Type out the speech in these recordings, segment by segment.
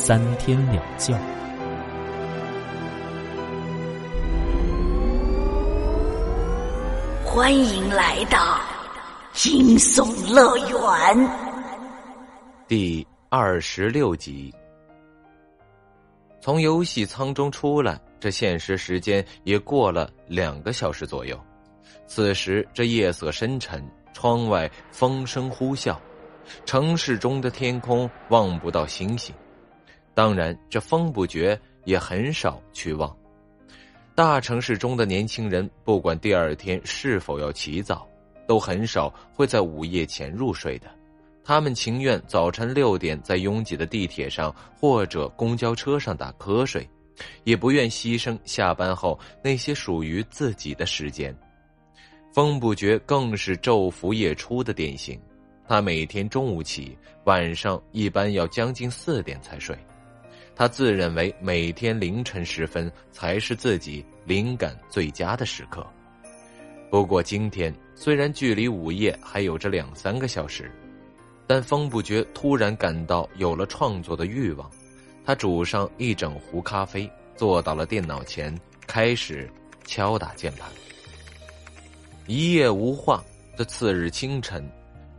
三天两觉。欢迎来到惊悚乐园。第二十六集。从游戏舱中出来，这现实时间也过了两个小时左右。此时，这夜色深沉，窗外风声呼啸，城市中的天空望不到星星。当然，这风不觉也很少去望。大城市中的年轻人，不管第二天是否要起早，都很少会在午夜前入睡的。他们情愿早晨六点在拥挤的地铁上或者公交车上打瞌睡，也不愿牺牲下班后那些属于自己的时间。风不觉更是昼伏夜出的典型，他每天中午起，晚上一般要将近四点才睡。他自认为每天凌晨时分才是自己灵感最佳的时刻。不过今天虽然距离午夜还有着两三个小时，但风不觉突然感到有了创作的欲望。他煮上一整壶咖啡，坐到了电脑前，开始敲打键盘。一夜无话的次日清晨，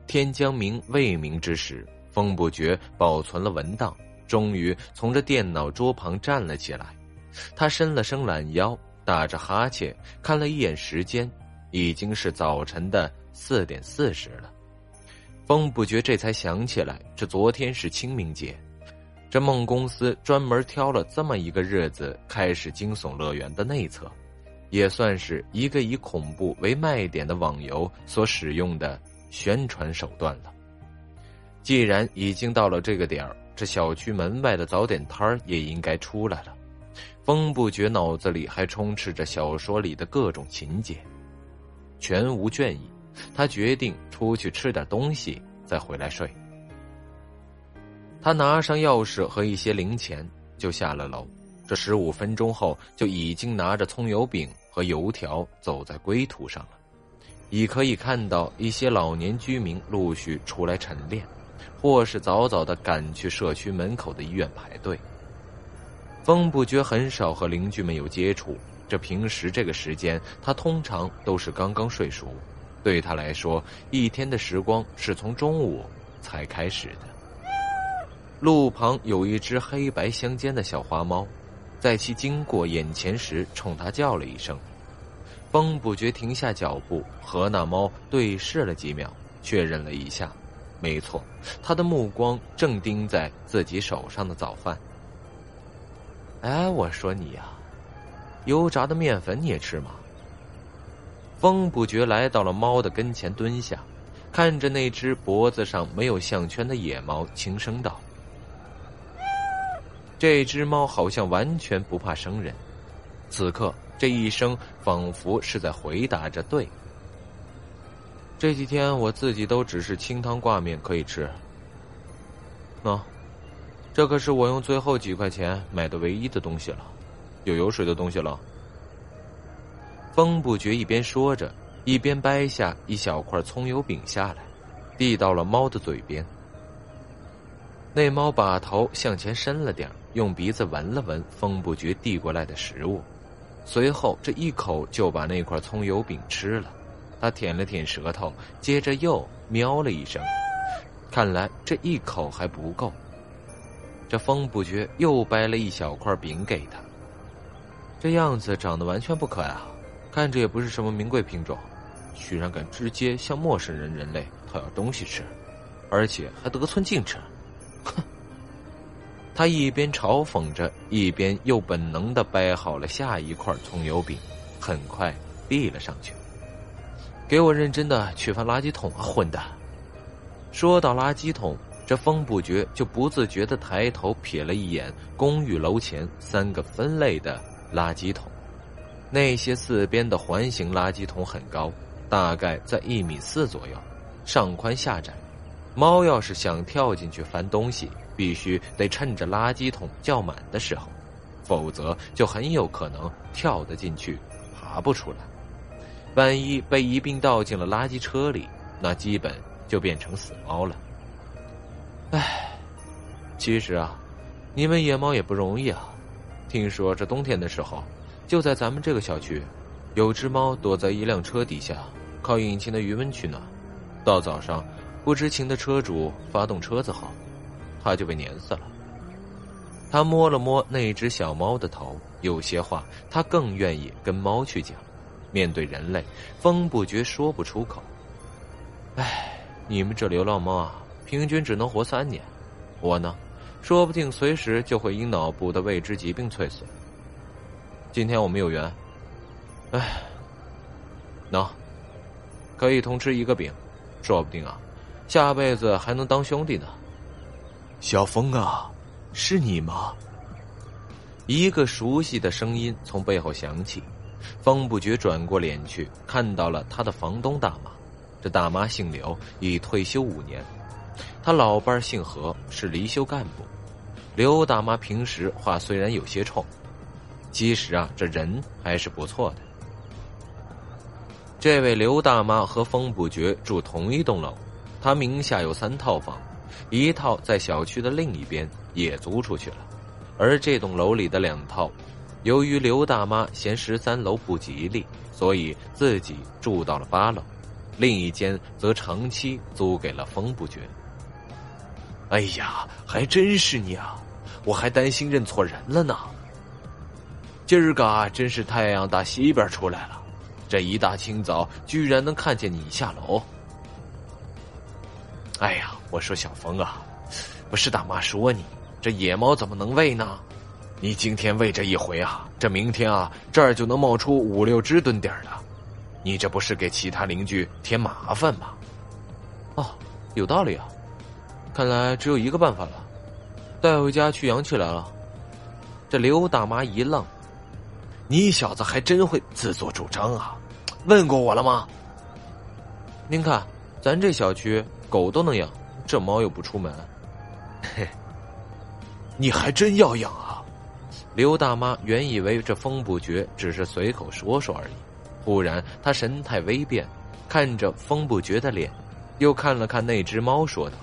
天将明未明之时，风不觉保存了文档。终于从这电脑桌旁站了起来，他伸了伸懒腰，打着哈欠，看了一眼时间，已经是早晨的四点四十了。风不觉这才想起来，这昨天是清明节，这梦公司专门挑了这么一个日子开始惊悚乐园的内测，也算是一个以恐怖为卖点的网游所使用的宣传手段了。既然已经到了这个点儿。这小区门外的早点摊儿也应该出来了。风不觉脑子里还充斥着小说里的各种情节，全无倦意。他决定出去吃点东西，再回来睡。他拿上钥匙和一些零钱，就下了楼。这十五分钟后，就已经拿着葱油饼和油条走在归途上了。已可以看到一些老年居民陆续出来晨练。或是早早的赶去社区门口的医院排队。风不觉很少和邻居们有接触，这平时这个时间，他通常都是刚刚睡熟。对他来说，一天的时光是从中午才开始的。路旁有一只黑白相间的小花猫，在其经过眼前时，冲他叫了一声。风不觉停下脚步，和那猫对视了几秒，确认了一下。没错，他的目光正盯在自己手上的早饭。哎，我说你呀，油炸的面粉你也吃吗？风不觉来到了猫的跟前，蹲下，看着那只脖子上没有项圈的野猫，轻声道：“这只猫好像完全不怕生人，此刻这一声仿佛是在回答着‘对’。”这几天我自己都只是清汤挂面可以吃。喏，这可是我用最后几块钱买的唯一的东西了，有油水的东西了。风不觉一边说着，一边掰下一小块葱油饼下来，递到了猫的嘴边。那猫把头向前伸了点用鼻子闻了闻风不觉递过来的食物，随后这一口就把那块葱油饼吃了。他舔了舔舌头，接着又喵了一声。看来这一口还不够。这风不觉又掰了一小块饼给他。这样子长得完全不可爱啊，看着也不是什么名贵品种，居然敢直接向陌生人人类讨要东西吃，而且还得寸进尺。哼！他一边嘲讽着，一边又本能的掰好了下一块葱油饼，很快递了上去。给我认真的去翻垃圾桶啊！混蛋！说到垃圾桶，这风不觉就不自觉的抬头瞥了一眼公寓楼前三个分类的垃圾桶，那些四边的环形垃圾桶很高，大概在一米四左右，上宽下窄。猫要是想跳进去翻东西，必须得趁着垃圾桶较满的时候，否则就很有可能跳得进去，爬不出来。万一被一并倒进了垃圾车里，那基本就变成死猫了。唉，其实啊，你们野猫也不容易啊。听说这冬天的时候，就在咱们这个小区，有只猫躲在一辆车底下，靠引擎的余温取暖。到早上，不知情的车主发动车子后，它就被碾死了。他摸了摸那只小猫的头，有些话他更愿意跟猫去讲。面对人类，风不觉说不出口。唉，你们这流浪猫啊！平均只能活三年，我呢，说不定随时就会因脑部的未知疾病猝死。今天我们有缘，哎，喏，可以同吃一个饼，说不定啊，下辈子还能当兄弟呢。小风啊，是你吗？一个熟悉的声音从背后响起，风不觉转过脸去，看到了他的房东大妈。这大妈姓刘，已退休五年。他老伴姓何，是离休干部。刘大妈平时话虽然有些冲，其实啊，这人还是不错的。这位刘大妈和风不觉住同一栋楼，她名下有三套房，一套在小区的另一边也租出去了，而这栋楼里的两套，由于刘大妈嫌十三楼不吉利，所以自己住到了八楼，另一间则长期租给了风不觉。哎呀，还真是你啊！我还担心认错人了呢。今儿个真是太阳打西边出来了，这一大清早居然能看见你下楼。哎呀，我说小峰啊，不是大妈说你这野猫怎么能喂呢？你今天喂这一回啊，这明天啊这儿就能冒出五六只蹲点的。你这不是给其他邻居添麻烦吗？哦，有道理啊。看来只有一个办法了，带回家去养起来了。这刘大妈一愣：“你小子还真会自作主张啊！问过我了吗？”您看，咱这小区狗都能养，这猫又不出门。嘿，你还真要养啊！刘大妈原以为这风不绝只是随口说说而已，忽然她神态微变，看着风不绝的脸，又看了看那只猫，说道。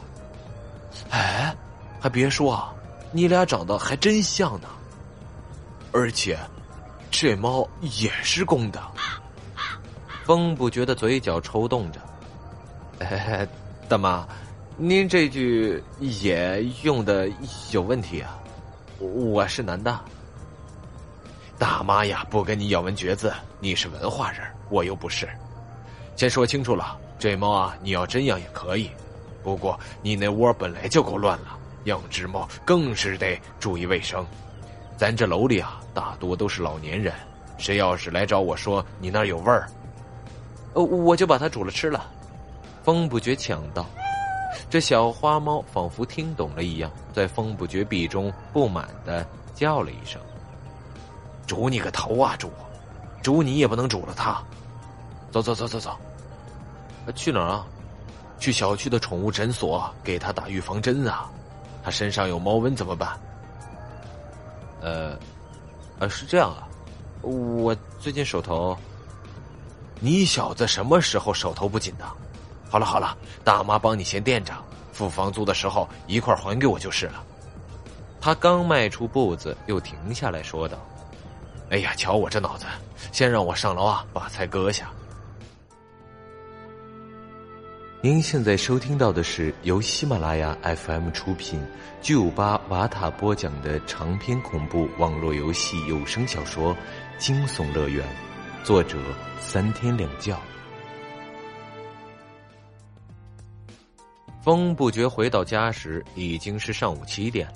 哎，还别说啊，你俩长得还真像呢。而且，这猫也是公的。风不觉的嘴角抽动着。哎，大妈，您这句“也”用的有问题啊。我是男的。大妈呀，不跟你咬文嚼字，你是文化人，我又不是。先说清楚了，这猫啊，你要真养也可以。不过你那窝本来就够乱了，养只猫更是得注意卫生。咱这楼里啊，大多都是老年人，谁要是来找我说你那有味儿，呃，我就把它煮了吃了。风不觉抢道：“这小花猫仿佛听懂了一样，在风不觉壁中不满的叫了一声：‘煮你个头啊！煮，煮你也不能煮了他。’走走走走走，去哪儿啊？”去小区的宠物诊所给他打预防针啊！他身上有猫瘟怎么办？呃，呃，是这样啊，我最近手头……你小子什么时候手头不紧的？好了好了，大妈帮你先垫着，付房租的时候一块还给我就是了。他刚迈出步子，又停下来说道：“哎呀，瞧我这脑子，先让我上楼啊，把菜割下。”您现在收听到的是由喜马拉雅 FM 出品、九五八瓦塔播讲的长篇恐怖网络游戏有声小说《惊悚乐园》，作者三天两觉。风不觉回到家时已经是上午七点了，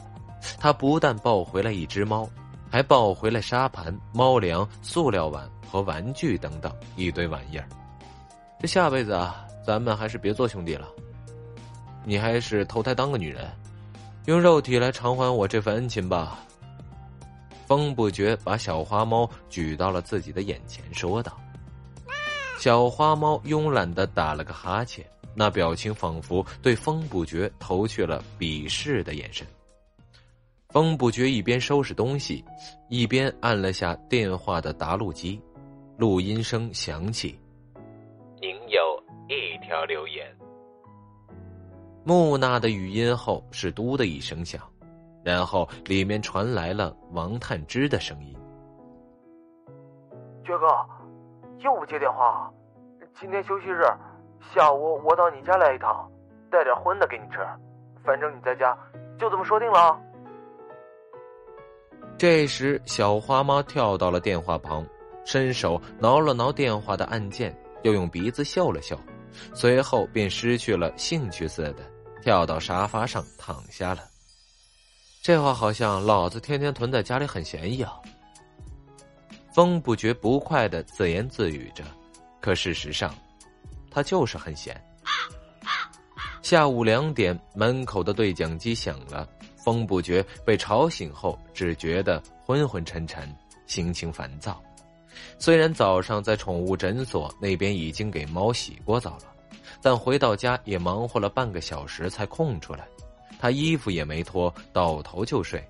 他不但抱回来一只猫，还抱回来沙盘、猫粮、塑料碗和玩具等等一堆玩意儿。这下辈子啊！咱们还是别做兄弟了。你还是投胎当个女人，用肉体来偿还我这份恩情吧。风不觉把小花猫举到了自己的眼前，说道：“小花猫慵懒的打了个哈欠，那表情仿佛对风不觉投去了鄙视的眼神。”风不觉一边收拾东西，一边按了下电话的答录机，录音声响起：“您有一条留言。”木讷的语音后是“嘟”的一声响，然后里面传来了王探之的声音：“爵哥，又不接电话？今天休息日，下午我到你家来一趟，带点荤的给你吃。反正你在家，就这么说定了。”这时，小花猫跳到了电话旁，伸手挠了挠电话的按键，又用鼻子嗅了嗅，随后便失去了兴趣似的跳到沙发上躺下了。这话好像老子天天囤在家里很闲一样。风不觉不快的自言自语着，可事实上，他就是很闲。下午两点，门口的对讲机响了。风不觉被吵醒后，只觉得昏昏沉沉，心情烦躁。虽然早上在宠物诊所那边已经给猫洗过澡了，但回到家也忙活了半个小时才空出来。他衣服也没脱，倒头就睡。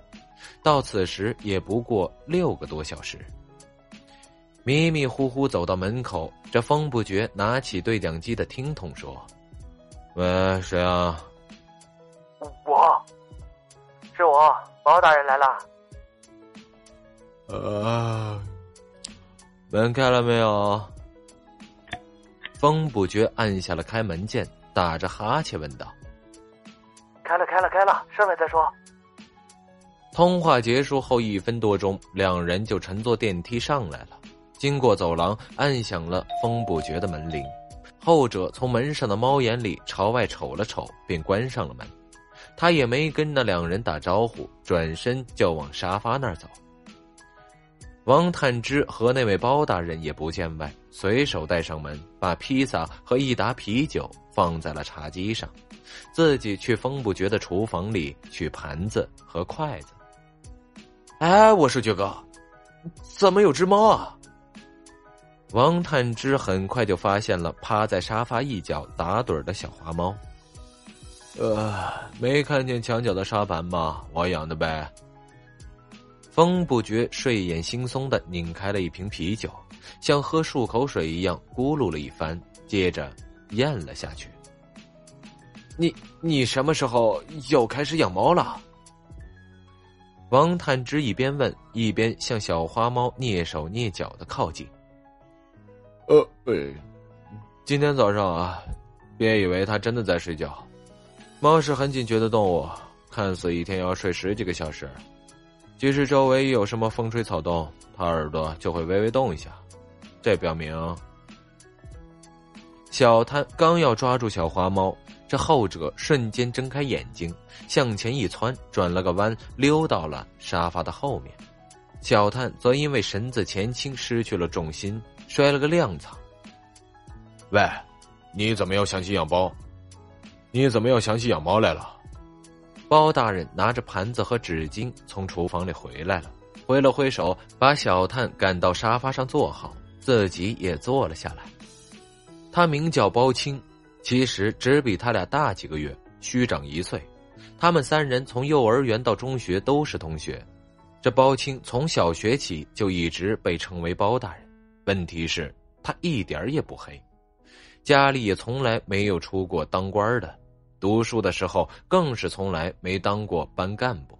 到此时也不过六个多小时。迷迷糊糊走到门口，这风不觉拿起对讲机的听筒说：“喂，谁啊？”我。是我，包大人来了。呃，门开了没有？风不觉按下了开门键，打着哈欠问道：“开了，开了，开了，上来再说。”通话结束后一分多钟，两人就乘坐电梯上来了。经过走廊，按响了风不觉的门铃，后者从门上的猫眼里朝外瞅了瞅，便关上了门。他也没跟那两人打招呼，转身就往沙发那儿走。王探之和那位包大人也不见外，随手带上门，把披萨和一打啤酒放在了茶几上，自己去风不绝的厨房里取盘子和筷子。哎，我说爵哥，怎么有只猫啊？王探之很快就发现了趴在沙发一角打盹的小花猫。呃，没看见墙角的沙盘吗？我养的呗。风不觉睡眼惺忪的拧开了一瓶啤酒，像喝漱口水一样咕噜了一番，接着咽了下去。你你什么时候又开始养猫了？王探之一边问，一边向小花猫蹑手蹑脚的靠近。呃，今天早上啊，别以为它真的在睡觉。猫是很警觉的动物，看似一天要睡十几个小时，即使周围有什么风吹草动，它耳朵就会微微动一下。这表明，小贪刚要抓住小花猫，这后者瞬间睁开眼睛，向前一窜，转了个弯，溜到了沙发的后面。小探则因为绳子前倾失去了重心，摔了个踉跄。喂，你怎么又想起养猫？你怎么又想起养猫来了？包大人拿着盘子和纸巾从厨房里回来了，挥了挥手，把小探赶到沙发上坐好，自己也坐了下来。他名叫包青，其实只比他俩大几个月，虚长一岁。他们三人从幼儿园到中学都是同学。这包青从小学起就一直被称为包大人，问题是，他一点也不黑，家里也从来没有出过当官的。读书的时候更是从来没当过班干部，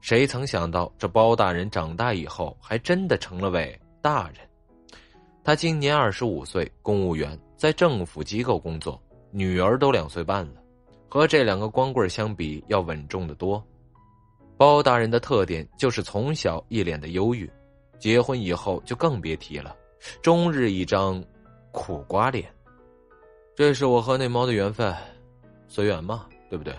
谁曾想到这包大人长大以后还真的成了位大人。他今年二十五岁，公务员，在政府机构工作，女儿都两岁半了，和这两个光棍相比要稳重的多。包大人的特点就是从小一脸的忧郁，结婚以后就更别提了，终日一张苦瓜脸。这是我和那猫的缘分。随缘嘛，对不对？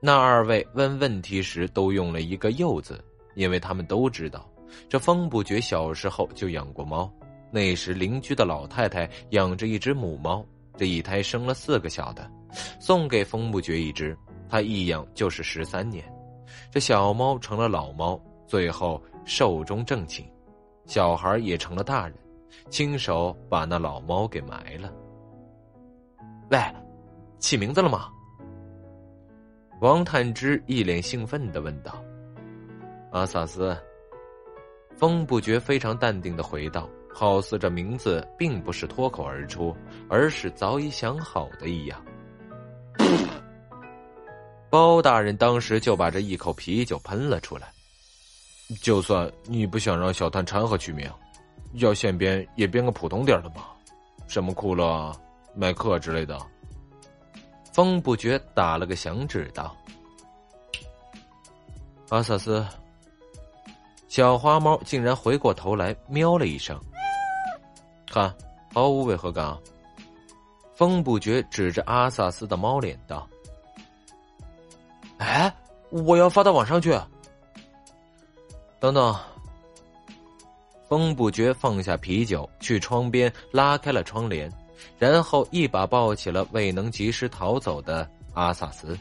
那二位问问题时都用了一个“又”字，因为他们都知道，这风不觉小时候就养过猫。那时邻居的老太太养着一只母猫，这一胎生了四个小的，送给风不绝一只，他一养就是十三年。这小猫成了老猫，最后寿终正寝，小孩也成了大人，亲手把那老猫给埋了。喂，起名字了吗？王探之一脸兴奋的问道。阿萨斯。风不觉非常淡定的回道，好似这名字并不是脱口而出，而是早已想好的一样。包大人当时就把这一口啤酒喷了出来。就算你不想让小探掺和取名，要现编也编个普通点的吧，什么库勒、麦克之类的。风不觉打了个响指道：“阿萨斯。”小花猫竟然回过头来喵了一声，看，毫无违和感。啊！风不觉指着阿萨斯的猫脸道：“哎，我要发到网上去。”等等，风不觉放下啤酒，去窗边拉开了窗帘，然后一把抱起了未能及时逃走的阿萨斯。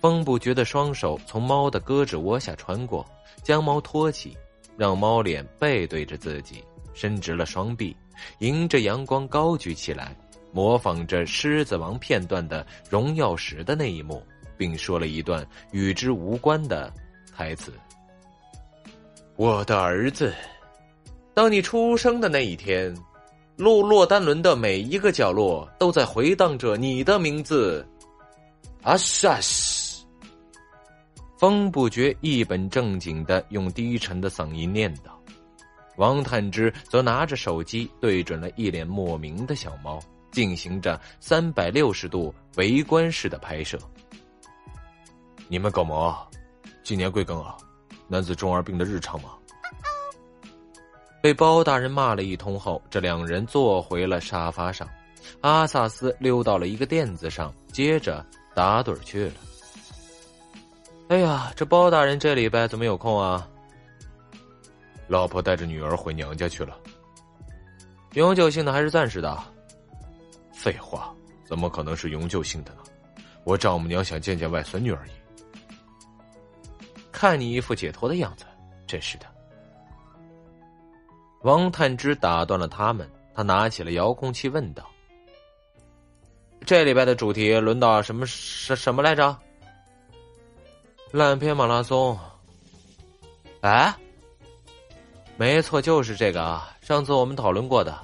风不觉的双手从猫的胳肢窝下穿过。将猫托起，让猫脸背对着自己，伸直了双臂，迎着阳光高举起来，模仿着《狮子王》片段的荣耀时的那一幕，并说了一段与之无关的台词：“我的儿子，当你出生的那一天，洛洛丹伦的每一个角落都在回荡着你的名字。”阿沙西。风不觉一本正经的用低沉的嗓音念叨，王探之则拿着手机对准了一脸莫名的小猫，进行着三百六十度围观式的拍摄。你们搞毛啊？今年贵庚啊？男子中二病的日常吗？被包大人骂了一通后，这两人坐回了沙发上，阿萨斯溜到了一个垫子上，接着打盹去了。哎呀，这包大人这礼拜怎么有空啊？老婆带着女儿回娘家去了。永久性的还是暂时的？废话，怎么可能是永久性的呢？我丈母娘想见见外孙女而已。看你一副解脱的样子，真是的。王探之打断了他们，他拿起了遥控器问道：“这礼拜的主题轮到什么什什么来着？”烂片马拉松，哎，没错，就是这个啊！上次我们讨论过的，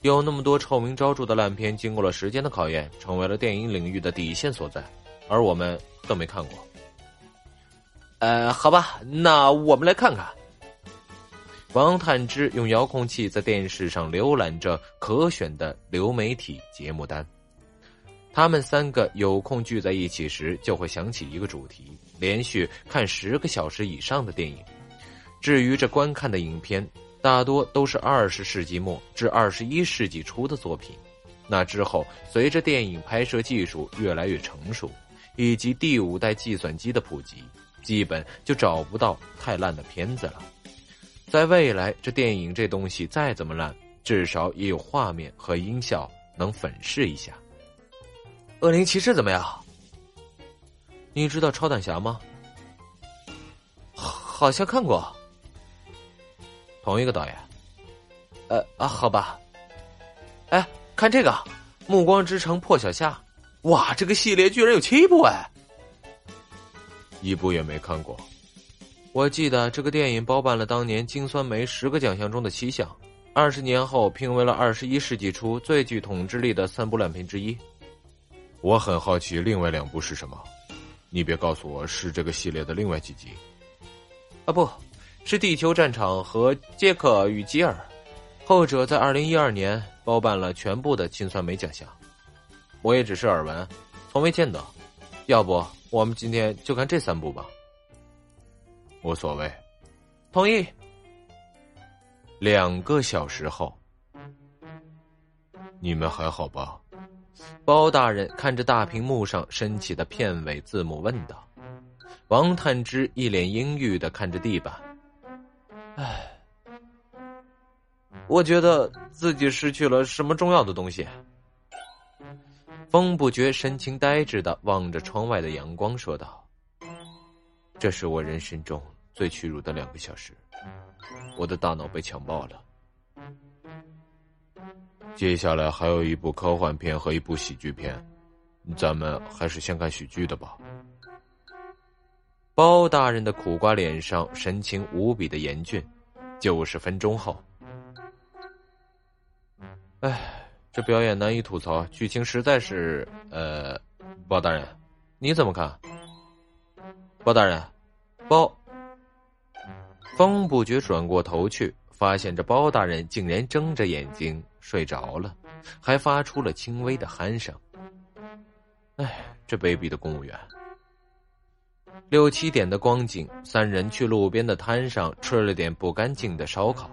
有那么多臭名昭著的烂片，经过了时间的考验，成为了电影领域的底线所在，而我们都没看过。呃，好吧，那我们来看看。王探之用遥控器在电视上浏览着可选的流媒体节目单。他们三个有空聚在一起时，就会想起一个主题，连续看十个小时以上的电影。至于这观看的影片，大多都是二十世纪末至二十一世纪初的作品。那之后，随着电影拍摄技术越来越成熟，以及第五代计算机的普及，基本就找不到太烂的片子了。在未来，这电影这东西再怎么烂，至少也有画面和音效能粉饰一下。恶灵骑士怎么样？你知道超胆侠吗？好像看过。同一个导演。呃啊，好吧。哎，看这个《暮光之城破晓下》，哇，这个系列居然有七部哎！一部也没看过。我记得这个电影包办了当年金酸梅十个奖项中的七项，二十年后评为了二十一世纪初最具统治力的三部烂片之一。我很好奇，另外两部是什么？你别告诉我是这个系列的另外几集。啊，不是《地球战场》和《杰克与吉尔》，后者在二零一二年包办了全部的金酸梅奖项。我也只是耳闻，从未见到。要不我们今天就看这三部吧？无所谓，同意。两个小时后，你们还好吧？包大人看着大屏幕上升起的片尾字幕问道：“王探之一脸阴郁的看着地板，唉，我觉得自己失去了什么重要的东西。风不觉神情呆滞的望着窗外的阳光，说道：“这是我人生中最屈辱的两个小时，我的大脑被强暴了。接下来还有一部科幻片和一部喜剧片，咱们还是先看喜剧的吧。”包大人的苦瓜脸上神情无比的严峻。九十分钟后，哎，这表演难以吐槽，剧情实在是……呃，包大人，你怎么看？包大人，包。风不觉转过头去，发现这包大人竟然睁着眼睛睡着了，还发出了轻微的鼾声。哎，这卑鄙的公务员。六七点的光景，三人去路边的摊上吃了点不干净的烧烤。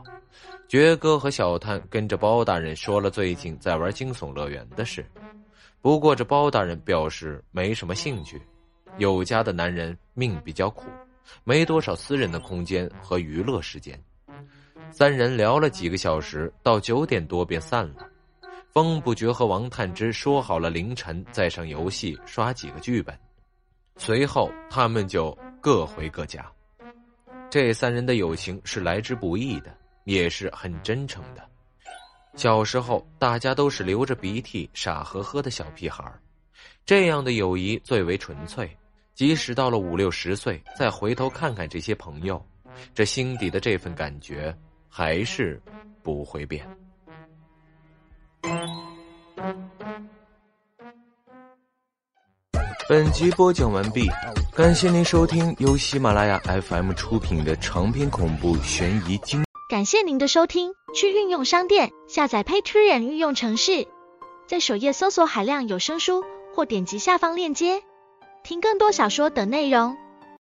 爵哥和小探跟着包大人说了最近在玩惊悚乐园的事，不过这包大人表示没什么兴趣。有家的男人命比较苦，没多少私人的空间和娱乐时间。三人聊了几个小时，到九点多便散了。风不觉和王探之说好了凌晨再上游戏刷几个剧本。随后，他们就各回各家。这三人的友情是来之不易的，也是很真诚的。小时候，大家都是流着鼻涕、傻呵呵的小屁孩这样的友谊最为纯粹。即使到了五六十岁，再回头看看这些朋友，这心底的这份感觉还是不会变。本集播讲完毕，感谢您收听由喜马拉雅 FM 出品的长篇恐怖悬疑惊。感谢您的收听，去运用商店下载 Patreon 运用城市，在首页搜索海量有声书，或点击下方链接听更多小说等内容。